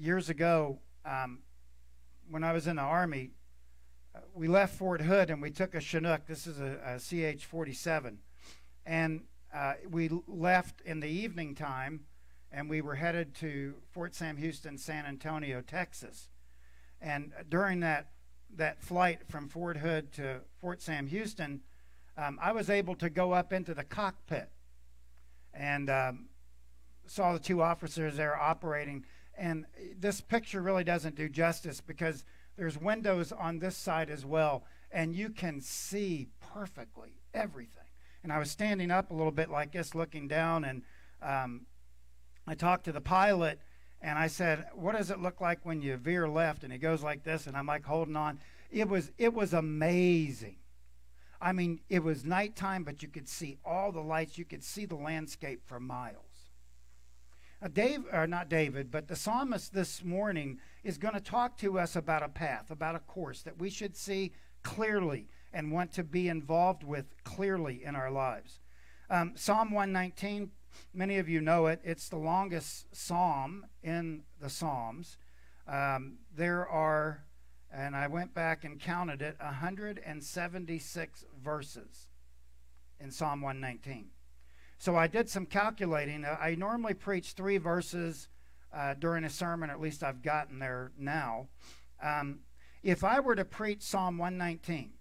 years ago, um, when I was in the Army, uh, we left Fort Hood and we took a Chinook. This is a, a CH 47. And uh, we left in the evening time and we were headed to Fort Sam Houston, San Antonio, Texas. And during that, that flight from Fort Hood to Fort Sam Houston, um, I was able to go up into the cockpit and um, saw the two officers there operating. And this picture really doesn't do justice because there's windows on this side as well, and you can see perfectly everything. And I was standing up a little bit like this, looking down, and um, I talked to the pilot, and I said, "What does it look like when you veer left?" And he goes like this, and I'm like holding on. It was it was amazing. I mean, it was nighttime, but you could see all the lights. You could see the landscape for miles. Uh, Dave, or not David, but the psalmist this morning is going to talk to us about a path, about a course that we should see clearly and want to be involved with clearly in our lives. Um, psalm 119, many of you know it. It's the longest psalm in the Psalms. Um, there are, and I went back and counted it, 176 verses in Psalm 119. So I did some calculating. Uh, I normally preach three verses uh, during a sermon, at least I've gotten there now. Um, if I were to preach Psalm 119,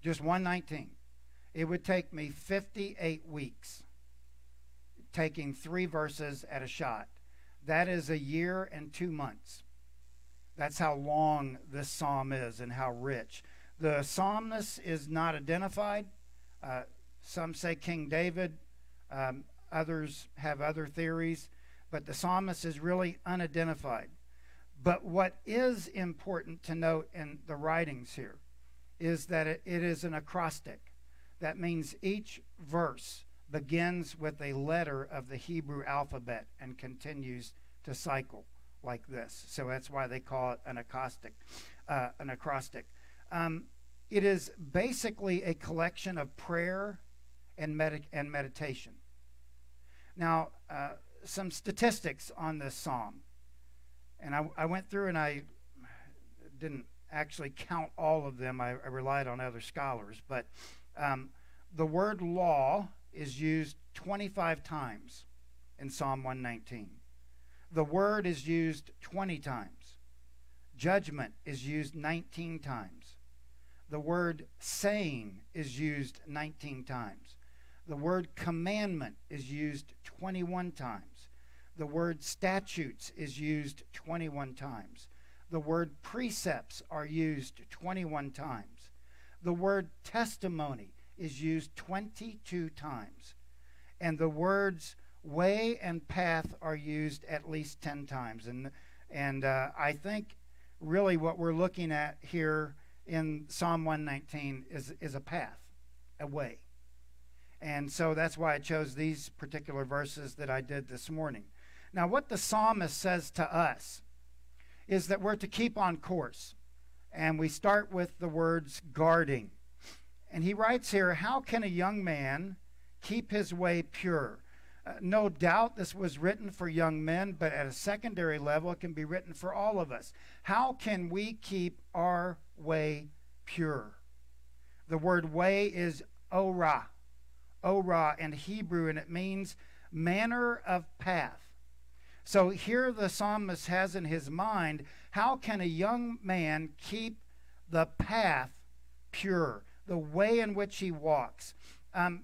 just 119, it would take me 58 weeks, taking three verses at a shot. That is a year and two months. That's how long this psalm is and how rich. The psalmist is not identified. Uh, some say King David. Um, others have other theories. But the psalmist is really unidentified. But what is important to note in the writings here is that it, it is an acrostic. That means each verse begins with a letter of the Hebrew alphabet and continues to cycle like this. So that's why they call it an acrostic. Uh, an acrostic. Um, it is basically a collection of prayer and, med- and meditation. Now, uh, some statistics on this psalm. And I, I, went through and I didn't actually count all of them, I, I relied on other scholars. But um, the word law is used 25 times in Psalm 119. The word is used 20 times. Judgment is used 19 times. The word saying is used 19 times. The word commandment is used 21 times. The word statutes is used 21 times. The word precepts are used 21 times. The word testimony is used 22 times. And the words way and path are used at least 10 times. And, and uh, I think really what we're looking at here in Psalm 119 is, is a path, a way. And so that's why I chose these particular verses that I did this morning. Now, what the psalmist says to us is that we're to keep on course. And we start with the words guarding. And he writes here, How can a young man keep his way pure? Uh, no doubt this was written for young men, but at a secondary level, it can be written for all of us. How can we keep our way pure? The word way is ora, ora in Hebrew, and it means manner of path. So here the psalmist has in his mind how can a young man keep the path pure, the way in which he walks? Um,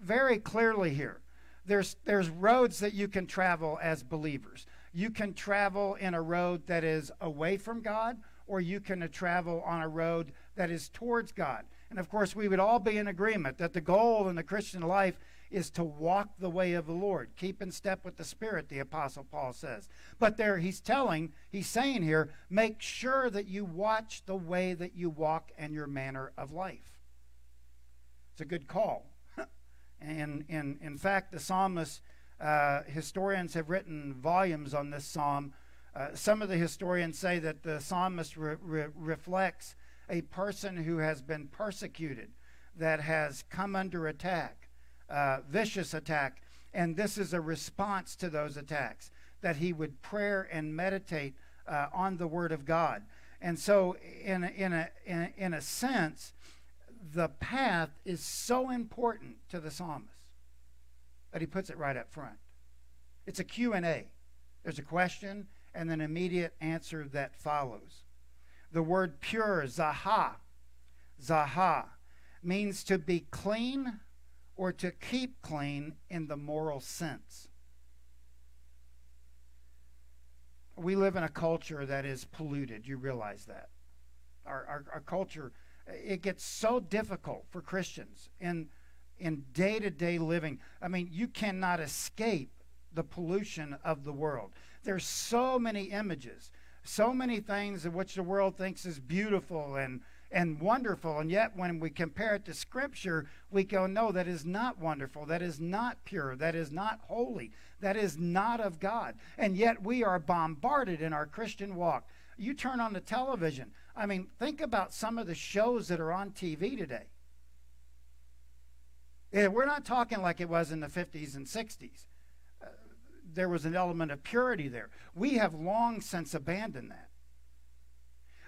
very clearly here. There's, there's roads that you can travel as believers. You can travel in a road that is away from God, or you can travel on a road that is towards God. And of course, we would all be in agreement that the goal in the Christian life is to walk the way of the Lord, keep in step with the Spirit, the Apostle Paul says. But there he's telling, he's saying here, make sure that you watch the way that you walk and your manner of life. It's a good call. and in, in fact, the psalmist, uh, historians have written volumes on this psalm. Uh, some of the historians say that the psalmist re- re- reflects a person who has been persecuted, that has come under attack, uh, vicious attack, and this is a response to those attacks. that he would prayer and meditate uh, on the Word of God. And so, in a, in, a, in, a, in a sense, the path is so important to the psalmist that he puts it right up front. It's a Q&A. There's a question and an immediate answer that follows. The word pure, zaha, zaha, means to be clean or to keep clean in the moral sense. We live in a culture that is polluted. You realize that. Our, our, our culture, it gets so difficult for Christians in, in day-to-day living. I mean, you cannot escape the pollution of the world. There's so many images, so many things in which the world thinks is beautiful and and wonderful. And yet, when we compare it to Scripture, we go, no, that is not wonderful. That is not pure. That is not holy. That is not of God. And yet, we are bombarded in our Christian walk. You turn on the television. I mean, think about some of the shows that are on TV today. We're not talking like it was in the 50s and 60s there was an element of purity there. We have long since abandoned that.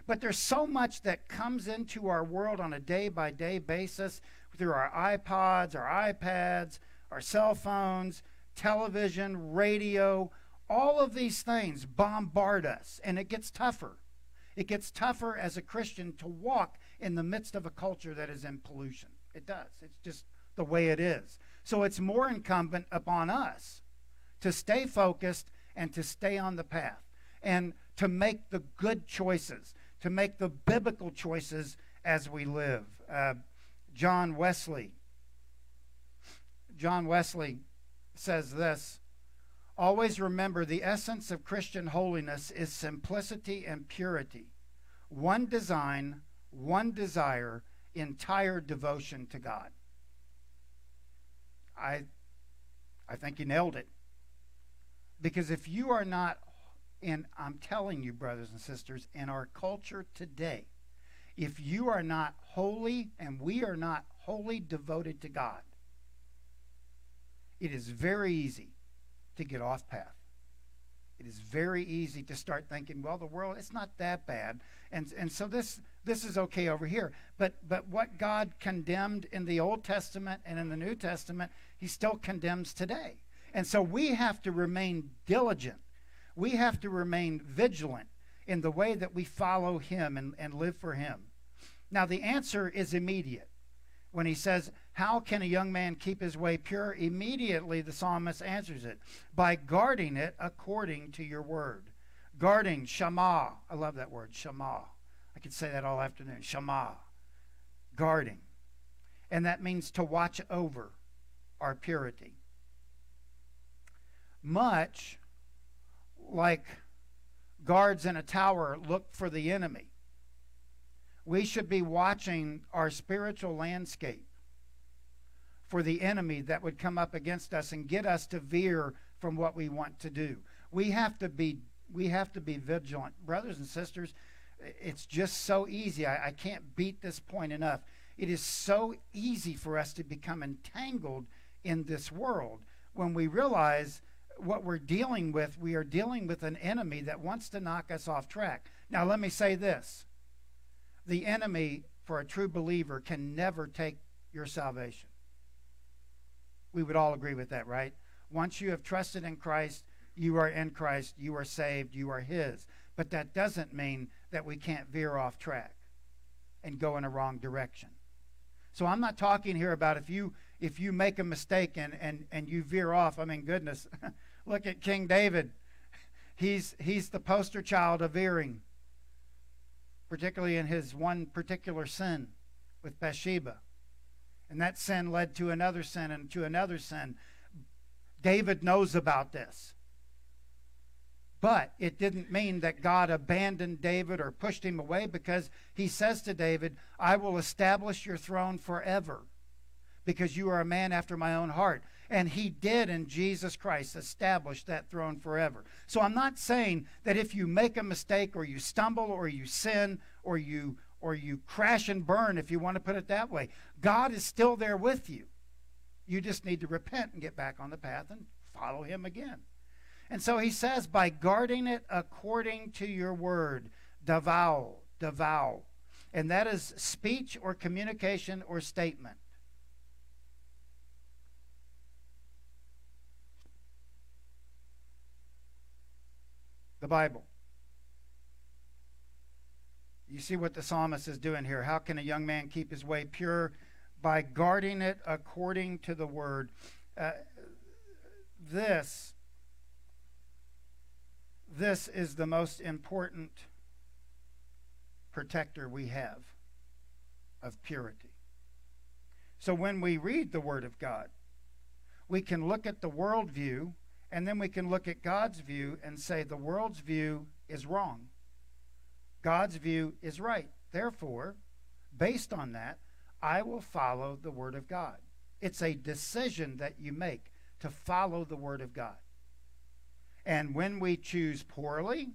But there's so much that comes into our world on a day by day basis through our iPods, our iPads, our cell phones, television, radio. All of these things bombard us, and it gets tougher. It gets tougher as a Christian to walk in the midst of a culture that is in pollution. It does. It's just the way it is. So it's more incumbent upon us to stay focused and to stay on the path and to make the good choices, to make the biblical choices as we live. Uh, John Wesley. John Wesley says this Always remember the essence of Christian holiness is simplicity and purity. One design, one desire, entire devotion to God. I, I think he nailed it. Because if you are not, and I'm telling you, brothers and sisters, in our culture today, if you are not holy and we are not wholly devoted to God, it is very easy to get off path. It is very easy to start thinking, well, the world, it's not that bad. And, and so this, this is okay over here. But, but what God condemned in the Old Testament and in the New Testament, he still condemns today. And so we have to remain diligent. We have to remain vigilant in the way that we follow him and, and live for him. Now, the answer is immediate. When he says, How can a young man keep his way pure? Immediately the psalmist answers it by guarding it according to your word. Guarding, Shema. I love that word, Shema. I could say that all afternoon. Shema. Guarding. And that means to watch over our purity much like guards in a tower look for the enemy. We should be watching our spiritual landscape for the enemy that would come up against us and get us to veer from what we want to do. We have to be we have to be vigilant. Brothers and sisters, it's just so easy. I, I can't beat this point enough. It is so easy for us to become entangled in this world when we realize what we're dealing with, we are dealing with an enemy that wants to knock us off track. Now, let me say this the enemy for a true believer can never take your salvation. We would all agree with that, right? Once you have trusted in Christ, you are in Christ, you are saved, you are His. But that doesn't mean that we can't veer off track and go in a wrong direction. So I'm not talking here about if you if you make a mistake and and and you veer off. I mean, goodness, Look at King David. He's, he's the poster child of veering, particularly in his one particular sin with Bathsheba. And that sin led to another sin and to another sin. David knows about this. But it didn't mean that God abandoned David or pushed him away because he says to David, I will establish your throne forever because you are a man after my own heart. And he did in Jesus Christ establish that throne forever. So I'm not saying that if you make a mistake or you stumble or you sin or you or you crash and burn if you want to put it that way, God is still there with you. You just need to repent and get back on the path and follow him again. And so he says, by guarding it according to your word, davao, davao. And that is speech or communication or statement. The Bible. You see what the psalmist is doing here. How can a young man keep his way pure? By guarding it according to the word. Uh, this this is the most important protector we have of purity. So when we read the Word of God, we can look at the worldview and then we can look at God's view and say the world's view is wrong. God's view is right. Therefore, based on that, I will follow the Word of God. It's a decision that you make to follow the Word of God. And when we choose poorly,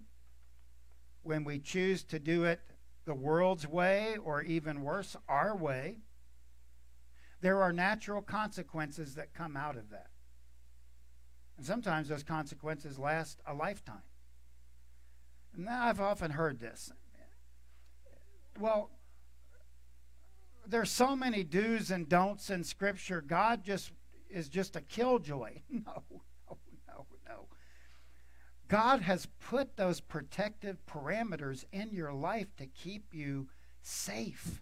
when we choose to do it the world's way, or even worse, our way, there are natural consequences that come out of that. And sometimes those consequences last a lifetime. And I've often heard this. Well, there's so many do's and don'ts in Scripture. God just is just a killjoy. No, no, no, no. God has put those protective parameters in your life to keep you safe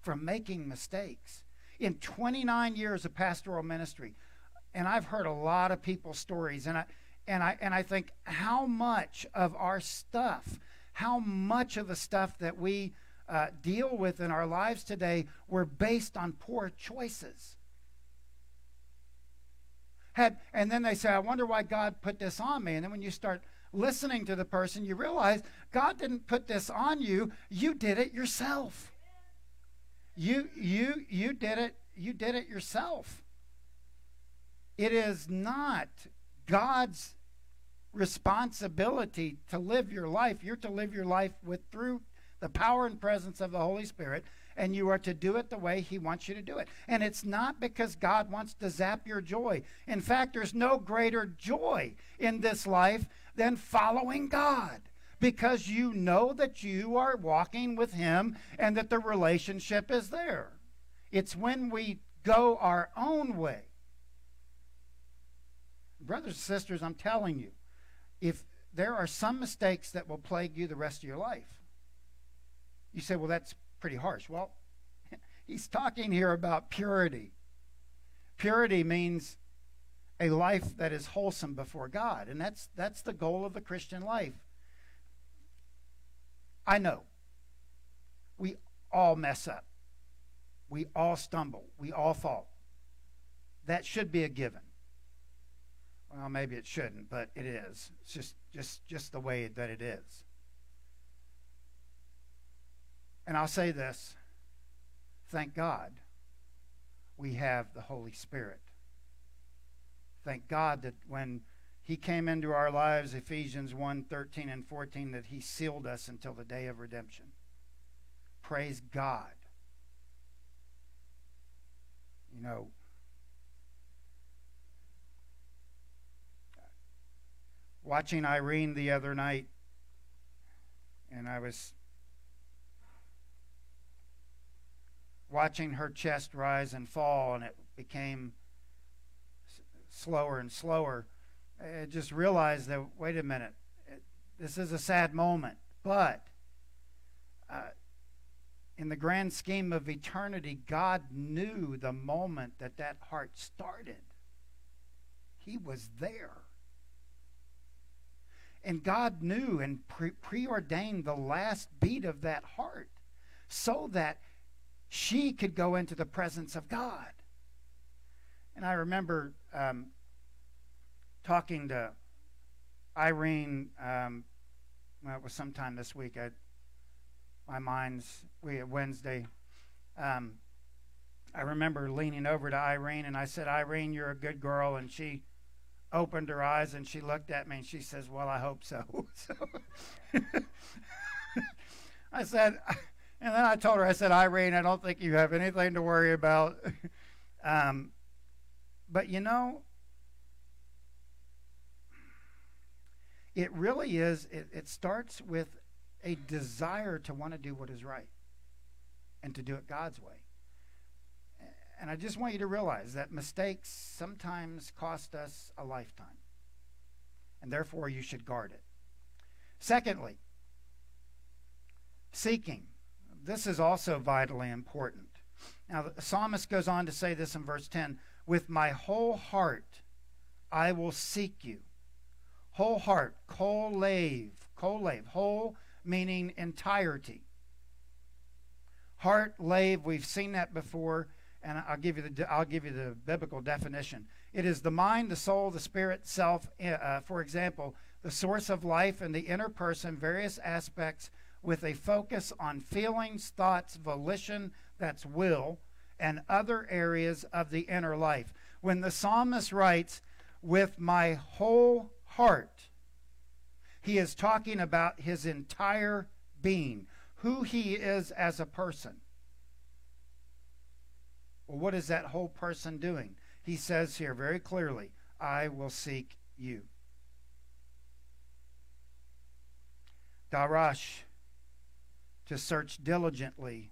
from making mistakes. In 29 years of pastoral ministry, and I've heard a lot of people's stories, and I and I and I think how much of our stuff, how much of the stuff that we uh, deal with in our lives today were based on poor choices had, and then they say, I wonder why God put this on me. And then when you start listening to the person, you realize God didn't put this on you. You did it yourself. You, you, you did it. You did it yourself. It is not God's responsibility to live your life. You're to live your life with through the power and presence of the Holy Spirit and you are to do it the way He wants you to do it. And it's not because God wants to zap your joy. In fact, there's no greater joy in this life than following God because you know that you are walking with Him and that the relationship is there. It's when we go our own way. Brothers and sisters, I'm telling you, if there are some mistakes that will plague you the rest of your life, you say, well, that's pretty harsh. Well, he's talking here about purity. Purity means a life that is wholesome before God, and that's that's the goal of the Christian life. I know. We all mess up. We all stumble. We all fall. That should be a given. Well, maybe it shouldn't, but it is. It's just just just the way that it is. And I'll say this thank God we have the Holy Spirit. Thank God that when He came into our lives, Ephesians 1 13 and 14, that He sealed us until the day of redemption. Praise God. You know, watching Irene the other night, and I was watching her chest rise and fall, and it became s- slower and slower. I just realized that, wait a minute, it, this is a sad moment, but uh, in the grand scheme of eternity, God knew the moment that that heart started. He was there. And God knew and pre- preordained the last beat of that heart so that she could go into the presence of God. And I remember um, talking to Irene, um, well, it was sometime this week. I, my mind's we Wednesday. Um, I remember leaning over to Irene and I said, Irene, you're a good girl. And she opened her eyes and she looked at me and she says, Well, I hope so. so I said, and then I told her, I said, Irene, I don't think you have anything to worry about. um, but you know, it really is, it, it starts with a desire to want to do what is right and to do it God's way. And I just want you to realize that mistakes sometimes cost us a lifetime. And therefore, you should guard it. Secondly, seeking. This is also vitally important. Now, the psalmist goes on to say this in verse 10 With my whole heart I will seek you. Whole heart, kol lave, kol lave, whole meaning entirety. Heart, lave, we've seen that before, and I'll give you the, I'll give you the biblical definition. It is the mind, the soul, the spirit, self. Eh, uh, for example, the source of life and the inner person, various aspects with a focus on feelings, thoughts, volition, that's will, and other areas of the inner life. When the psalmist writes, with my whole heart, he is talking about his entire being, who he is as a person. Well, what is that whole person doing? He says here very clearly, I will seek you. Darash, to search diligently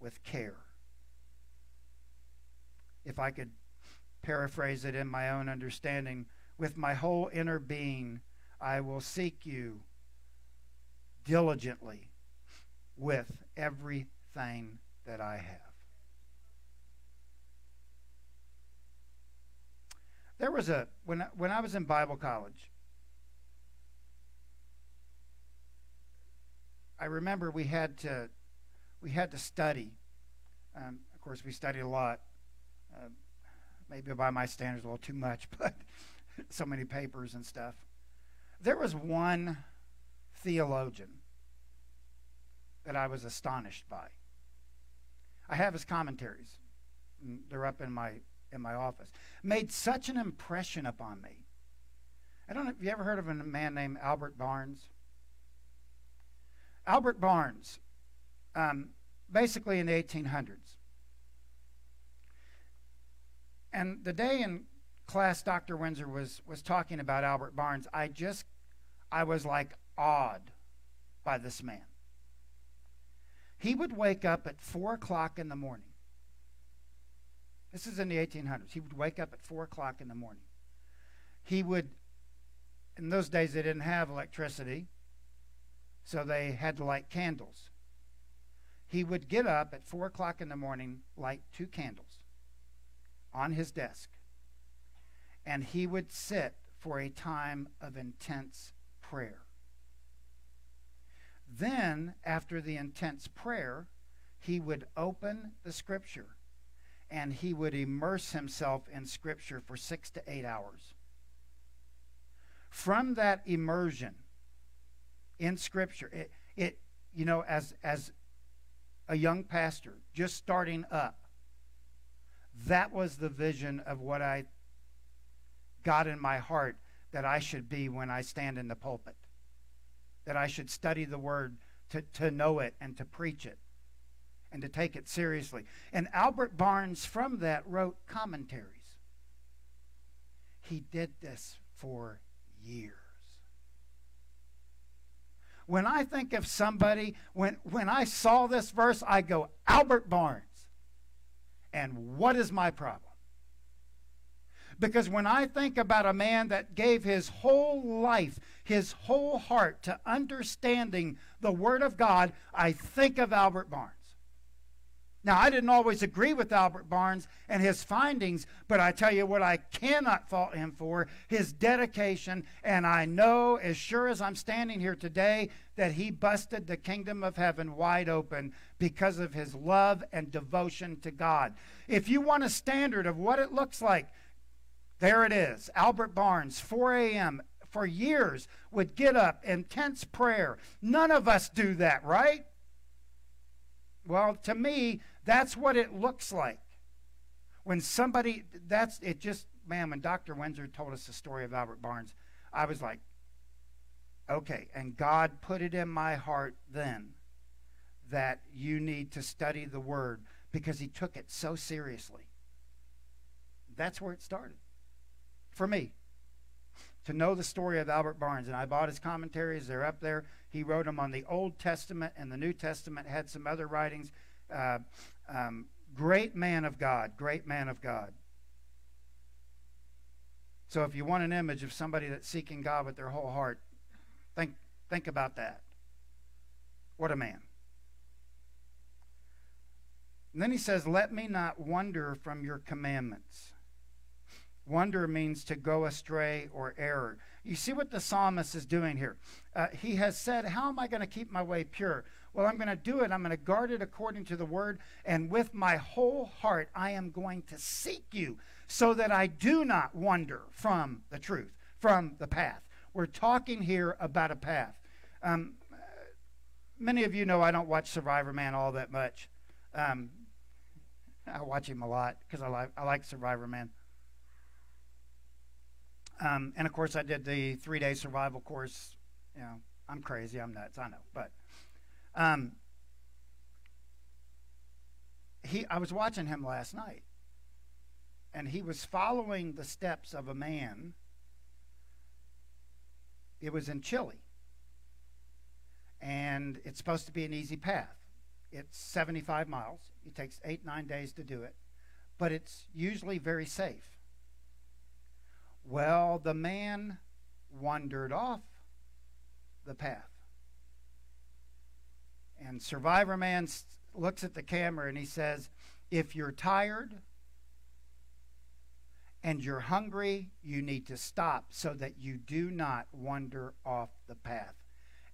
with care. If I could paraphrase it in my own understanding, with my whole inner being, I will seek you diligently with everything that I have. There was a when when I was in Bible college. I remember we had to we had to study. Um, of course, we studied a lot. Uh, maybe by my standards, a little too much, but so many papers and stuff. There was one theologian that I was astonished by. I have his commentaries. They're up in my in my office. Made such an impression upon me. I don't know if you ever heard of a man named Albert Barnes. Albert Barnes, um, basically in the 1800s. And the day in class Dr. Windsor was was talking about Albert Barnes, I just I was like awed by this man. He would wake up at four o'clock in the morning. This is in the 1800s. He would wake up at four o'clock in the morning. He would, in those days, they didn't have electricity, so they had to light candles. He would get up at four o'clock in the morning, light two candles on his desk, and he would sit for a time of intense prayer. Then, after the intense prayer, he would open the scripture and he would immerse himself in scripture for six to eight hours. From that immersion in scripture, it, it you know, as as a young pastor just starting up, that was the vision of what I got in my heart that I should be when I stand in the pulpit. That I should study the word to, to know it and to preach it and to take it seriously. And Albert Barnes, from that, wrote commentaries. He did this for years. When I think of somebody, when, when I saw this verse, I go, Albert Barnes. And what is my problem? Because when I think about a man that gave his whole life, his whole heart to understanding the Word of God, I think of Albert Barnes. Now, I didn't always agree with Albert Barnes and his findings, but I tell you what, I cannot fault him for his dedication. And I know, as sure as I'm standing here today, that he busted the kingdom of heaven wide open because of his love and devotion to God. If you want a standard of what it looks like, there it is. Albert Barnes, 4 a.m. for years would get up, intense prayer. None of us do that, right? Well, to me, that's what it looks like. When somebody, that's, it just, man, when Dr. Windsor told us the story of Albert Barnes, I was like, okay. And God put it in my heart then that you need to study the Word because He took it so seriously. That's where it started for me. to know the story of Albert Barnes. And I bought his commentaries, they're up there. He wrote them on the Old Testament and the New Testament, had some other writings. Uh, um, great man of God, great man of God. So if you want an image of somebody that's seeking God with their whole heart, think, think about that. What a man. And then he says, Let me not wander from your commandments. Wander means to go astray or error. You see what the psalmist is doing here. Uh, he has said, How am I going to keep my way pure? Well, I'm going to do it. I'm going to guard it according to the word. And with my whole heart, I am going to seek you so that I do not wander from the truth, from the path. We're talking here about a path. Um, many of you know I don't watch Survivor Man all that much. Um, I watch him a lot because I like I like Survivor Man. Um, and of course, I did the three day survival course. You know, I'm crazy. I'm nuts. I know, but um, he. I was watching him last night, and he was following the steps of a man. It was in Chile, and it's supposed to be an easy path. It's 75 miles. It takes eight nine days to do it, but it's usually very safe well, the man wandered off the path. And Survivor Man looks at the camera and he says, If you're tired and you're hungry, you need to stop so that you do not wander off the path.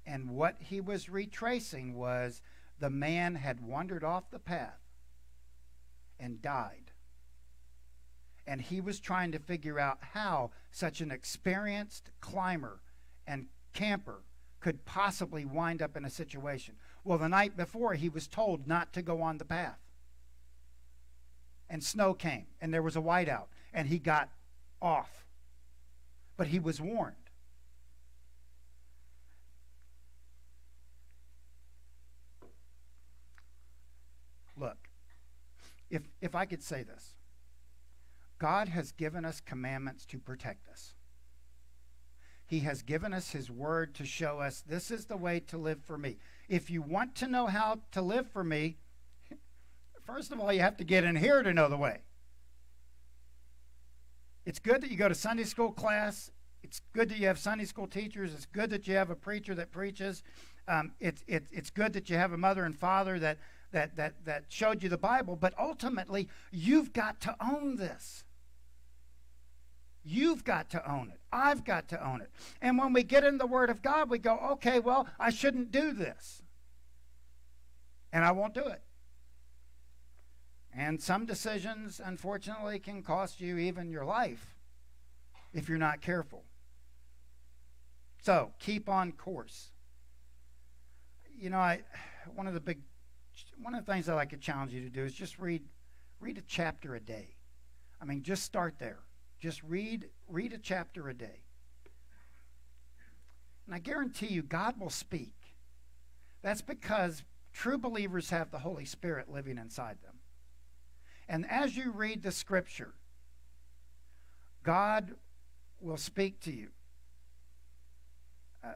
And what he was retracing was the man had wandered off the path and died and he was trying to figure out how such an experienced climber and camper could possibly wind up in a situation. Well, the night before, he was told not to go on the path. And snow came, and there was a whiteout, and he got off. But he was warned. Look, if, if I could say this, God has given us commandments to protect us. He has given us His word to show us this is the way to live for me. If you want to know how to live for me, first of all, you have to get in here to know the way. It's good that you go to Sunday school class. It's good that you have Sunday school teachers. It's good that you have a preacher that preaches. Um, it's, it, it's good that you have a mother and father that, that, that, that showed you the Bible. But ultimately, you've got to own this. You've got to own it. I've got to own it. And when we get in the Word of God, we go, okay, well, I shouldn't do this. And I won't do it. And some decisions, unfortunately, can cost you even your life if you're not careful. So keep on course. You know, I one of the big one of the things I like to challenge you to do is just read read a chapter a day. I mean, just start there. Just read read a chapter a day. And I guarantee you God will speak. That's because true believers have the Holy Spirit living inside them. And as you read the scripture, God will speak to you. Uh,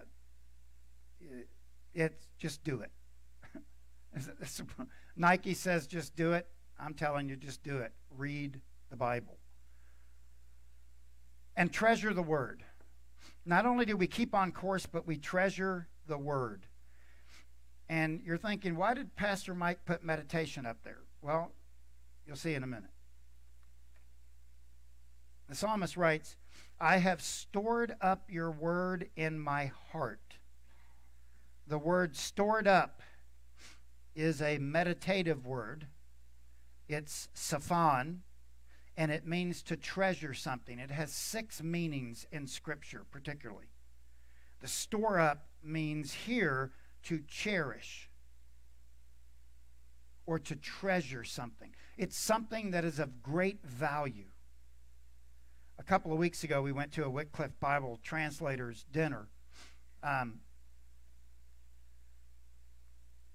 it, it's just do it. Nike says just do it. I'm telling you, just do it. Read the Bible and treasure the word. Not only do we keep on course, but we treasure the word. And you're thinking, why did Pastor Mike put meditation up there? Well, you'll see in a minute. The psalmist writes, I have stored up your word in my heart. The word stored up is a meditative word. It's safan, and it means to treasure something. It has six meanings in Scripture, particularly. The store up means here to cherish or to treasure something. It's something that is of great value. A couple of weeks ago, we went to a Wycliffe Bible translators dinner. Um,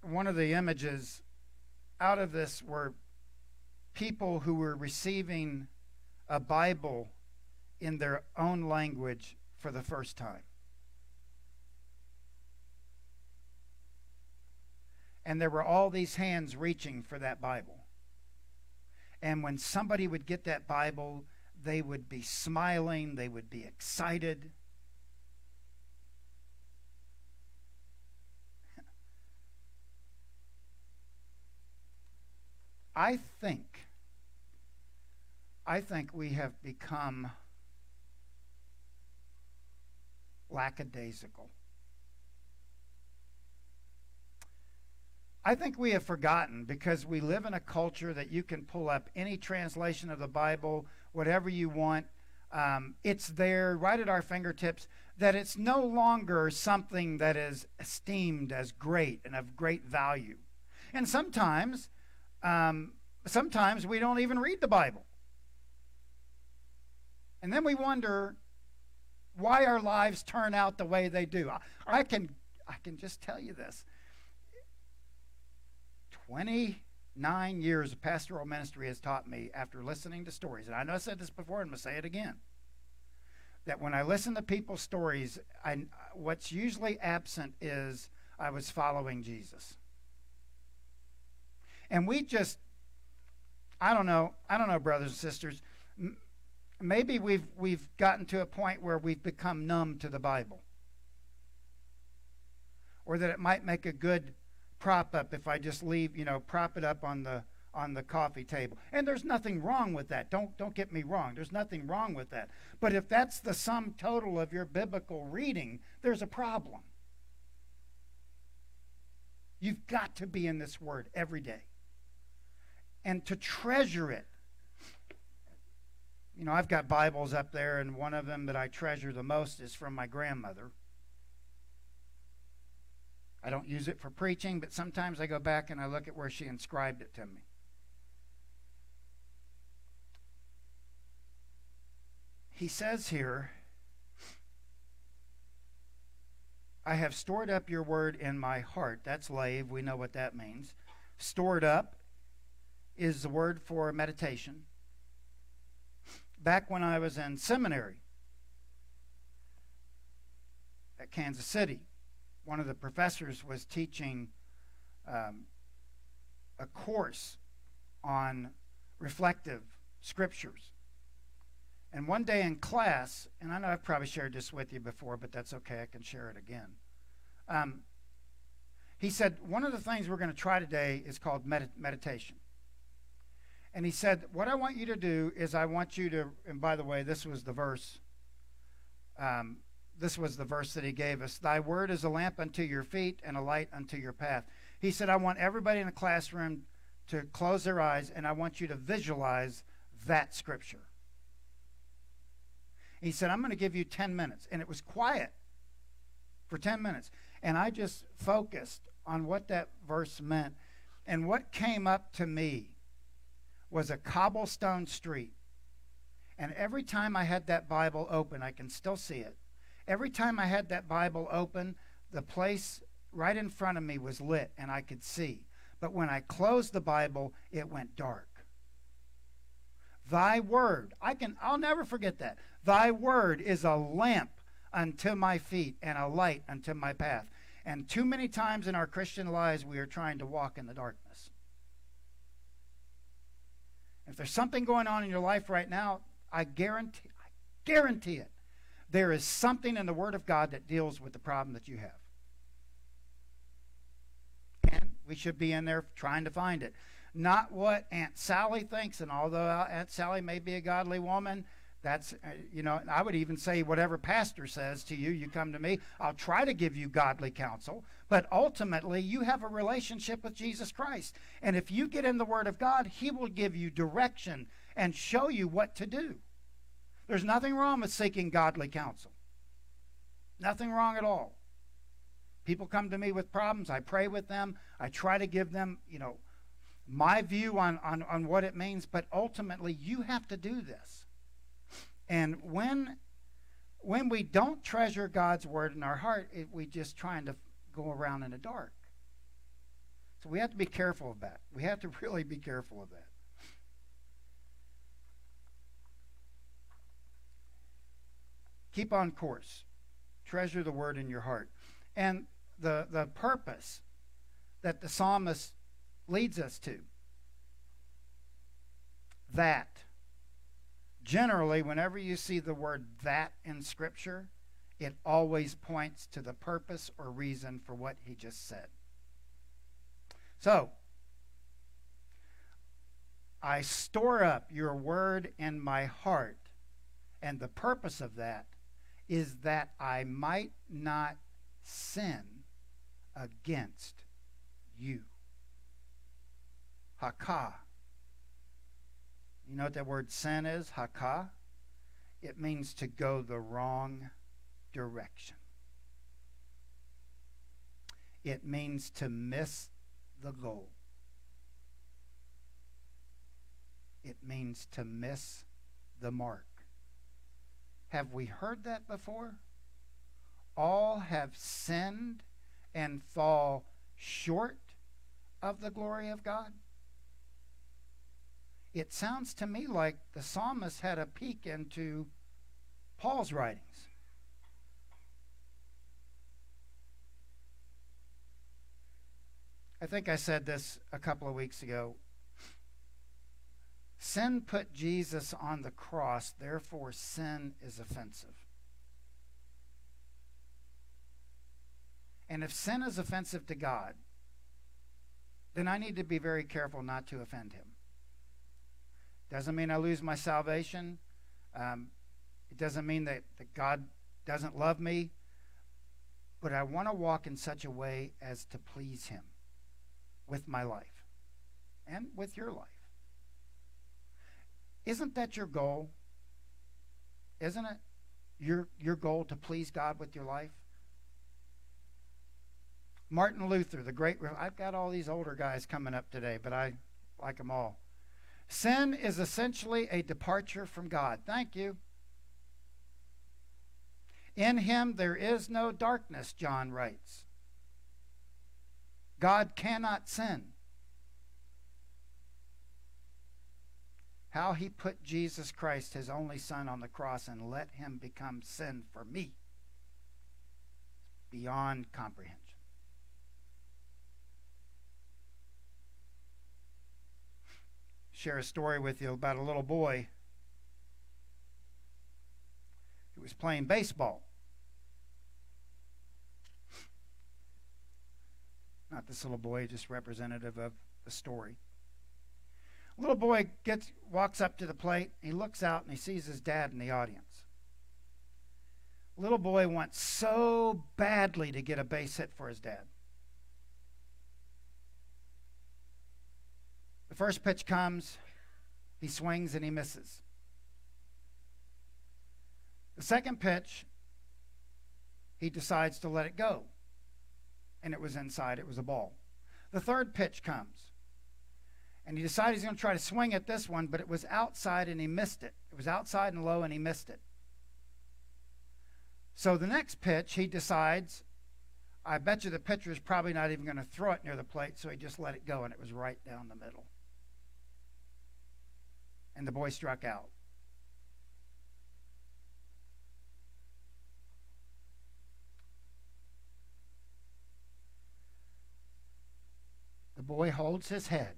one of the images out of this were people who were receiving a Bible in their own language for the first time. And there were all these hands reaching for that Bible. And when somebody would get that Bible, they would be smiling, they would be excited. I think I think we have become lackadaisical. I think we have forgotten because we live in a culture that you can pull up any translation of the Bible, whatever you want. Um, it's there right at our fingertips, that it's no longer something that is esteemed as great and of great value. And sometimes, um, sometimes we don't even read the Bible. And then we wonder why our lives turn out the way they do. I can, I can just tell you this 29 years of pastoral ministry has taught me after listening to stories, and I know I said this before, I'm going to say it again. That when I listen to people's stories, I, what's usually absent is I was following Jesus. And we just, I don't know, I don't know, brothers and sisters maybe we've we've gotten to a point where we've become numb to the Bible. Or that it might make a good prop up if I just leave, you know, prop it up on the on the coffee table. And there's nothing wrong with that. Don't don't get me wrong. There's nothing wrong with that. But if that's the sum total of your biblical reading, there's a problem. You've got to be in this word every day. And to treasure it you know, I've got Bibles up there, and one of them that I treasure the most is from my grandmother. I don't use it for preaching, but sometimes I go back and I look at where she inscribed it to me. He says here, I have stored up your word in my heart. That's lave. We know what that means. Stored up is the word for meditation back when I was in seminary at Kansas City, one of the professors was teaching um, a course on reflective scriptures. And one day in class, and I know I've probably shared this with you before, but that's okay, I can share it again. Um, he said, One of the things we're going to try today is called med- meditation. And he said, What I want you to do is I want you to, and by the way, this was the verse. Um, this was the verse that he gave us. Thy word is a lamp unto your feet and a light unto your path. He said, I want everybody in the classroom to close their eyes and I want you to visualize that scripture. He said, I'm going to give you 10 minutes. And it was quiet for 10 minutes. And I just focused on what that verse meant. And what came up to me was a cobblestone street. And every time I had that Bible open, I can still see it. Every time I had that Bible open, the place right in front of me was lit and I could see. But when I closed the Bible, it went dark. Thy word, I can I'll never forget that. Thy word is a lamp unto my feet and a light unto my path. And too many times in our Christian lives we are trying to walk in the darkness. If there's something going on in your life right now, I guarantee, I guarantee it. There is something in the Word of God that deals with the problem that you have. And we should be in there trying to find it. Not what Aunt Sally thinks, and although Aunt Sally may be a godly woman, that's, uh, you know, I would even say whatever pastor says to you, you come to me, I'll try to give you godly counsel. But ultimately, you have a relationship with Jesus Christ. And if you get in the Word of God, He will give you direction and show you what to do. There's nothing wrong with seeking godly counsel. Nothing wrong at all. People come to me with problems. I pray with them. I try to give them, you know, my view on, on, on what it means. But ultimately, you have to do this. And when when we don't treasure God's word in our heart, it, we just trying to go around in the dark. So we have to be careful of that. We have to really be careful of that. Keep on course. Treasure the word in your heart. And the, the purpose that the psalmist leads us to that. Generally, whenever you see the word that in Scripture, it always points to the purpose or reason for what he just said. So, I store up your word in my heart, and the purpose of that is that I might not sin against you. Hakah. You know what that word sin is? Hakah? It means to go the wrong direction. It means to miss the goal. It means to miss the mark. Have we heard that before? All have sinned and fall short of the glory of God? It sounds to me like the psalmist had a peek into Paul's writings. I think I said this a couple of weeks ago. Sin put Jesus on the cross, therefore, sin is offensive. And if sin is offensive to God, then I need to be very careful not to offend him. Doesn't mean I lose my salvation. Um, it doesn't mean that, that God doesn't love me. But I want to walk in such a way as to please him with my life and with your life. Isn't that your goal? Isn't it your, your goal to please God with your life? Martin Luther, the great, I've got all these older guys coming up today, but I like them all. Sin is essentially a departure from God. Thank you. In him there is no darkness, John writes. God cannot sin. how he put Jesus Christ, his only Son, on the cross and let him become sin for me beyond comprehension. Share a story with you about a little boy who was playing baseball. Not this little boy, just representative of the story A little boy gets walks up to the plate. He looks out and he sees his dad in the audience. Little boy wants so badly to get a base hit for his dad. The first pitch comes, he swings and he misses. The second pitch, he decides to let it go. And it was inside, it was a ball. The third pitch comes and he decided he's going to try to swing at this one, but it was outside and he missed it. It was outside and low and he missed it. So the next pitch, he decides, I bet you the pitcher is probably not even going to throw it near the plate, so he just let it go, and it was right down the middle. And the boy struck out. The boy holds his head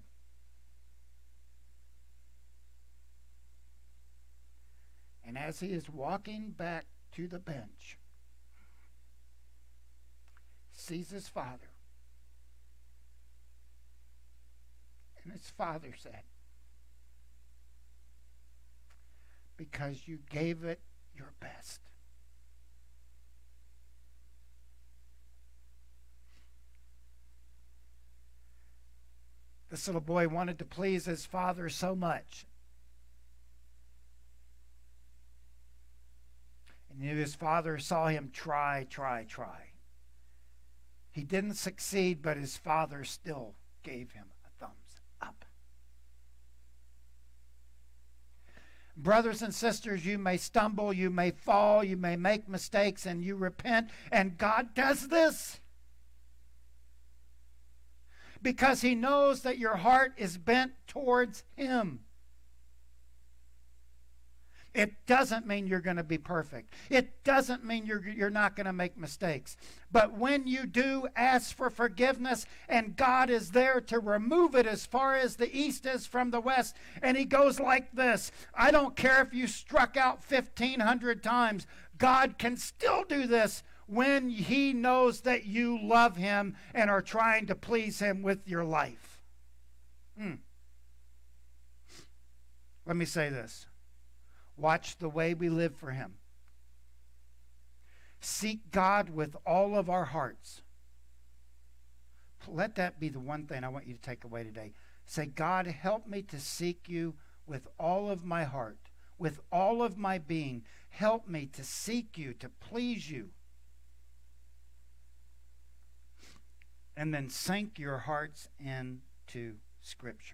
And as he is walking back to the bench, sees his father. And his father said, Because you gave it your best. This little boy wanted to please his father so much And his father saw him try, try, try. He didn't succeed, but his father still gave him a thumbs up. Brothers and sisters, you may stumble, you may fall, you may make mistakes, and you repent, and God does this because He knows that your heart is bent towards Him. It doesn't mean you're going to be perfect. It doesn't mean you're, you're not going to make mistakes. But when you do ask for forgiveness, and God is there to remove it as far as the east is from the west, and He goes like this I don't care if you struck out 1,500 times, God can still do this when He knows that you love Him and are trying to please Him with your life. Mm. Let me say this watch the way we live for Him. Seek God with all of our hearts. Let that be the one thing I want you to take away today. Say, God, help me to seek you with all of my heart, with all of my being. Help me to seek you, to please you. And then sink your hearts into Scripture.